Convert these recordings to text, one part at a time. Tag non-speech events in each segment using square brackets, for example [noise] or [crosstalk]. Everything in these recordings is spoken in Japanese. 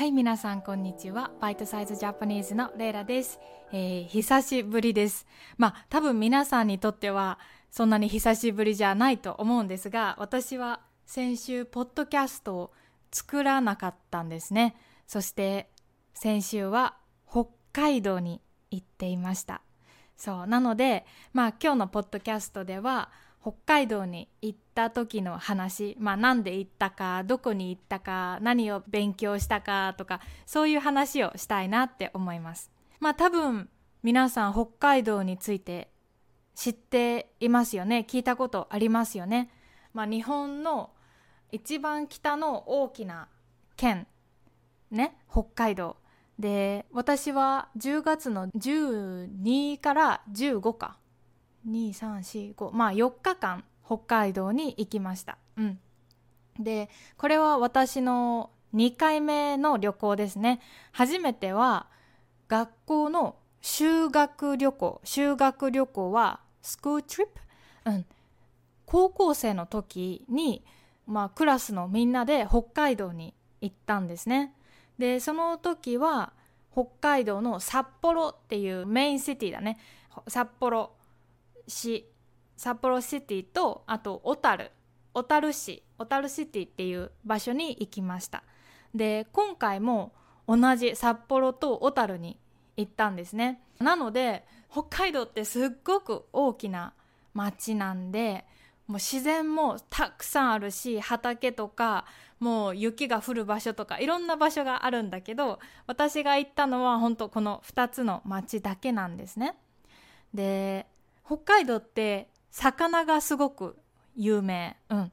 はい皆さんこんにちは。バイトサイズジャパニーズのレイラです、えー、久しぶりです。まあ多分皆さんにとってはそんなに久しぶりじゃないと思うんですが私は先週ポッドキャストを作らなかったんですね。そして先週は北海道に行っていました。そうなのでまあ今日のポッドキャストでは北海道に行った時の話、まあ、なんで行ったかどこに行ったか何を勉強したかとかそういう話をしたいなって思います。まあ多分皆さん北海道について知っていますよね。聞いたことありますよね。まあ、日本の一番北の大きな県ね。北海道。で私は10月の12から15か。2345まあ4日間北海道に行きました。うん、でこれは私の2回目の旅行ですね。初めては学校の修学旅行修学旅行はスクールトリップ、うん、高校生の時に、まあ、クラスのみんなで北海道に行ったんですね。でその時は北海道の札幌っていうメインシティだね札幌市札幌シティとあと小樽小樽市。小樽シティっていう場所に行きました。で今回も同じ札幌と小樽に行ったんですね。なので北海道ってすっごく大きな町なんでもう自然もたくさんあるし畑とかもう雪が降る場所とかいろんな場所があるんだけど私が行ったのは本当この2つの町だけなんですね。で北海道って魚がすごく有名、うん、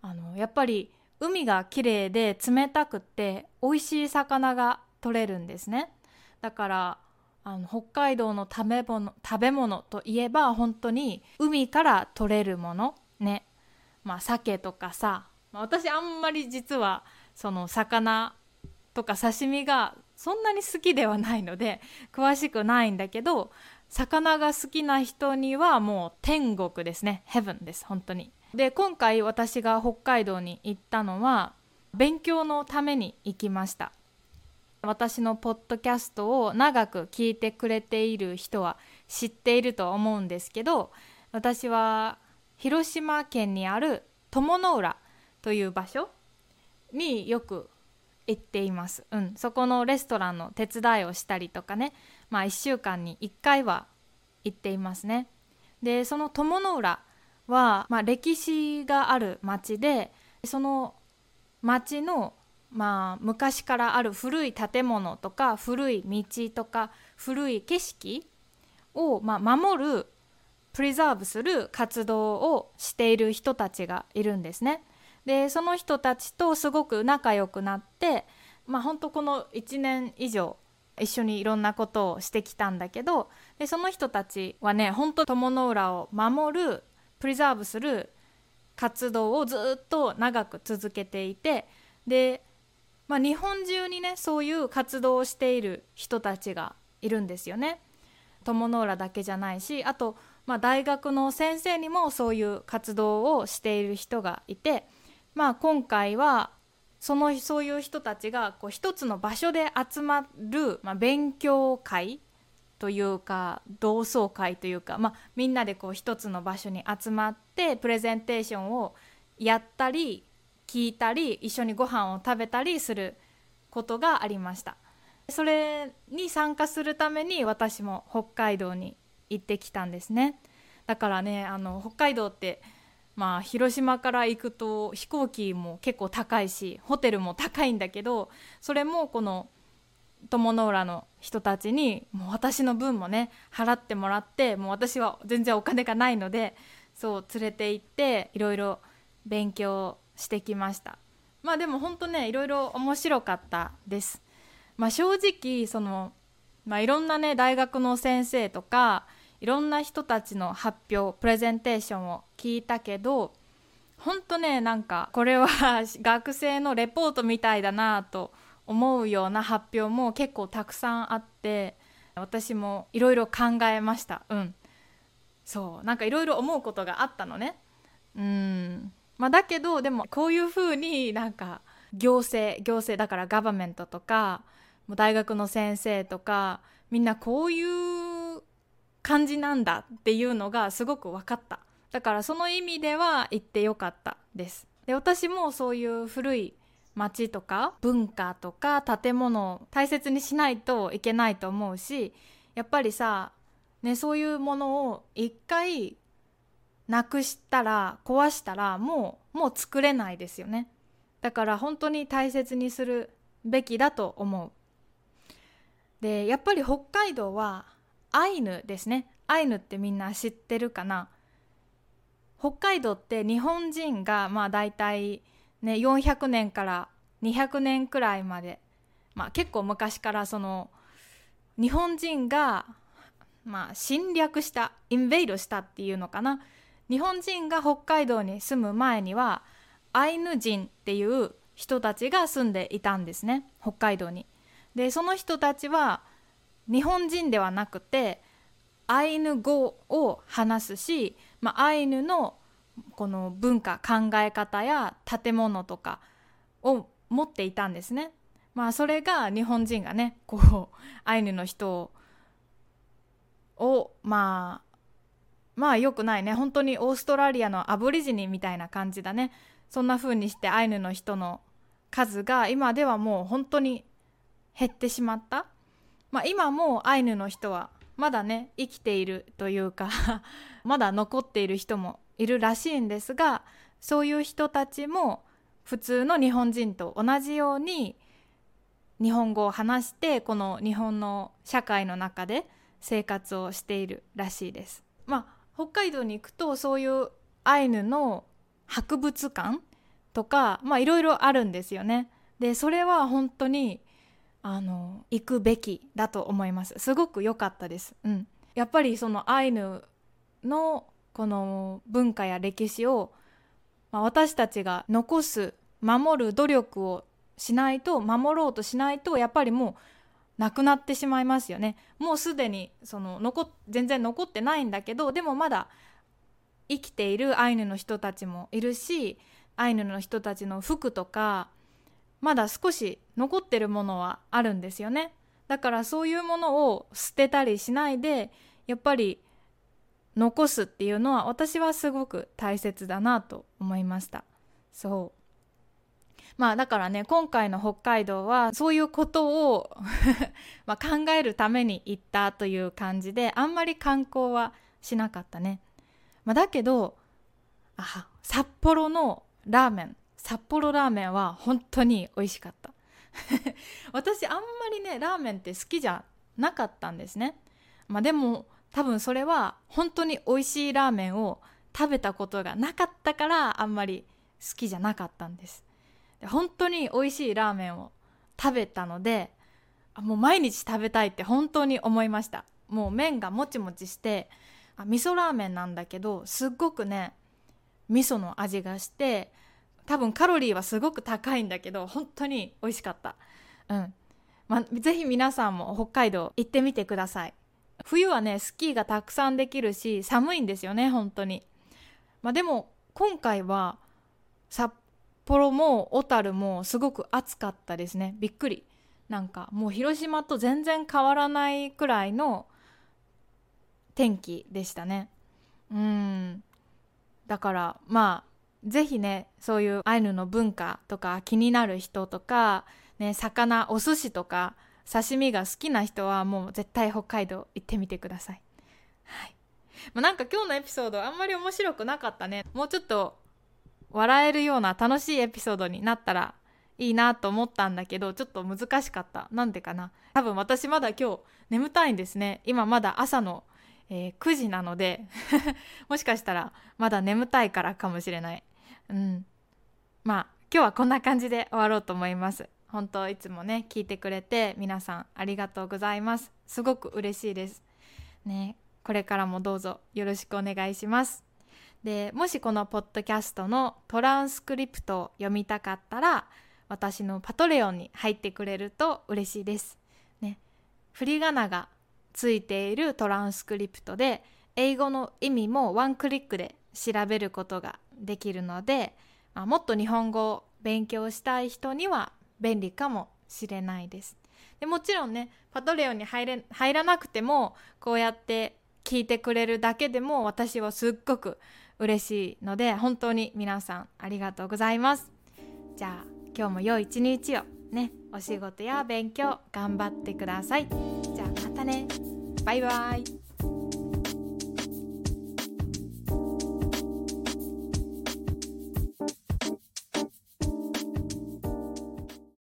あのやっぱり海が綺麗で冷たくって美味しい魚が取れるんですね。だからあの北海道の食べ物食べ物といえば本当に海から取れるものね。まあ鮭とかさ、まあ、私あんまり実はその魚とか刺身がそんなに好きではないので詳しくないんだけど魚が好きな人にはもう天国ですね。ヘブンです本当に。で今回私が北海道に行ったのは勉強のために行きました。私のポッドキャストを長く聞いてくれている人は知っていると思うんですけど私は広島県にある友の浦という場所によく行っています、うん、そこのレストランの手伝いをしたりとかね。まあ1週間に1回は行っていますねでその友の浦は、まあ、歴史がある町でその町のまあ昔からある古い建物とか古い道とか古い景色を、まあ、守るプリザーブする活動をしている人たちがいるんですね。でその人たちとすごく仲良くなってまあ本当この1年以上一緒にいろんなことをしてきたんだけどでその人たちはね本当友の浦を守るプリザーブする活動をずっと長く続けていてで、まあ、日本中にねそういう活動をしている人たちがいるんですよね。友の浦だけじゃないしあと、まあ、大学の先生にもそういう活動をしている人がいてまあ、今回はそのそういう人たちがこう一つの場所で集まる、まあ、勉強会というか同窓会というか、まあ、みんなでこう一つの場所に集まってプレゼンテーションをやったり聞いたり一緒にご飯を食べたりすることがありました。それに参加するために私も北海道に行ってきたんですね。だからねあの北海道ってまあ広島から行くと飛行機も結構高いしホテルも高いんだけどそれもこの友の浦の人たちにもう私の分もね払ってもらってもう私は全然お金がないのでそう連れて行っていろいろ勉強してきました。まあでも本当ねいろいろ面白かったです。まあ正直そのまあいろんなね大学の先生とかいろんな人たちの発表プレゼンテーションを聞いたけどほんとねなんかこれは学生のレポートみたいだなと思うような発表も結構たくさんあって私もいろいろ考えました。うん。そう。なんかいろいろ思うことがあったのね。うん。まあだけどでもこういう風になんか行政行政だからガバメントとかもう大学の先生とかみんなこういう感じなんだっていうのがすごく分かった。だからその意味では行ってよかったです。で私もそういう古い街とか文化とか建物を大切にしないといけないと思うしやっぱりさ、ね、そういうものを一回なくしたら壊したらもうもう作れないですよね。だから本当に大切にするべきだと思う。でやっぱり北海道はアイヌですね。アイヌってみんな知ってるかな？北海道って日本人がまあ大体ね400年から200年くらいまで、まあ、結構昔からその日本人がまあ侵略したインベイドしたっていうのかな？日本人が北海道に住む前にはアイヌ人っていう人たちが住んでいたんですね。北海道に。でその人たちは日本人ではなくてアイヌ語を話すし、まあ、アイヌのこの文化考え方や建物とかを持っていたんですね。まあそれが日本人がねこうアイヌの人をまあまあよくないね。本当にオーストラリアのアボリジニみたいな感じだね。そんな風にしてアイヌの人の数が今ではもう本当に減ってしまった、まあ、今もアイヌの人はまだね生きているというか [laughs] まだ残っている人もいるらしいんですがそういう人たちも普通の日本人と同じように日本語を話してこの日本の社会の中で生活をしているらしいです。まあ、北海道に行くとそういうアイヌの博物館とかまあいろいろあるんですよね。でそれは本当にあの行くべきだと思います。すごく良かったです、うん、やっぱりそのアイヌのこの文化や歴史を、まあ、私たちが残す守る努力をしないと守ろうとしないとやっぱりもうなくなってしまいますよね。もうすでにその残全然残ってないんだけどでもまだ生きているアイヌの人たちもいるしアイヌの人たちの服とかまだ少し残ってるものはあるんですよね。だからそういうものを捨てたりしないでやっぱり残すっていうのは私はすごく大切だなと思いました。そう。まあだからね今回の北海道はそういうことを [laughs] ま考えるために行ったという感じであんまり観光はしなかったね、まあ、だけどあ札幌のラーメン。札幌ラーメンは本当に美味しかった。[laughs] 私あんまりねラーメンって好きじゃなかったんですね。まあでも多分それは本当に美味しいラーメンを食べたことがなかったからあんまり好きじゃなかったんです。で本当に美味しいラーメンを食べたのでもう毎日食べたいって本当に思いました。もう麺がもちもちしてあ味噌ラーメンなんだけどすっごくね味噌の味がして多分カロリーはすごく高いんだけど本当に美味しかった。うん。まあ、ぜひ皆さんも北海道行ってみてください。冬はねスキーがたくさんできるし寒いんですよね本当に。まあでも今回は札幌も小樽もすごく暑かったですね。びっくり。なんかもう広島と全然変わらないくらいの天気でしたね。うん。だからまあぜひねそういうアイヌの文化とか気になる人とか、ね、魚お寿司とか刺身が好きな人はもう絶対北海道行ってみてください。はいまあ、なんか今日のエピソードあんまり面白くなかったね。もうちょっと笑えるような楽しいエピソードになったらいいなと思ったんだけどちょっと難しかった。なんでかな多分私まだ今日眠たいんですね。今まだ朝の、えー、9時なので [laughs] もしかしたらまだ眠たいからかもしれない。うん。まあ今日はこんな感じで終わろうと思います。本当いつもね聞いてくれて皆さんありがとうございます。すごく嬉しいです。ねこれからもどうぞよろしくお願いします。でもしこのポッドキャストのトランスクリプトを読みたかったら私のパトレオンに入ってくれると嬉しいです。ね振り仮名がついているトランスクリプトで英語の意味もワンクリックで調べることができるので、まあ、もっと日本語を勉強したい人には便利かもしれないです。でもちろんねパトレオンに入れ入らなくてもこうやって聞いてくれるだけでも私はすっごく嬉しいので本当に皆さんありがとうございます。じゃあ今日も良い一日をねお仕事や勉強頑張ってください。じゃあまたね。バイバイ。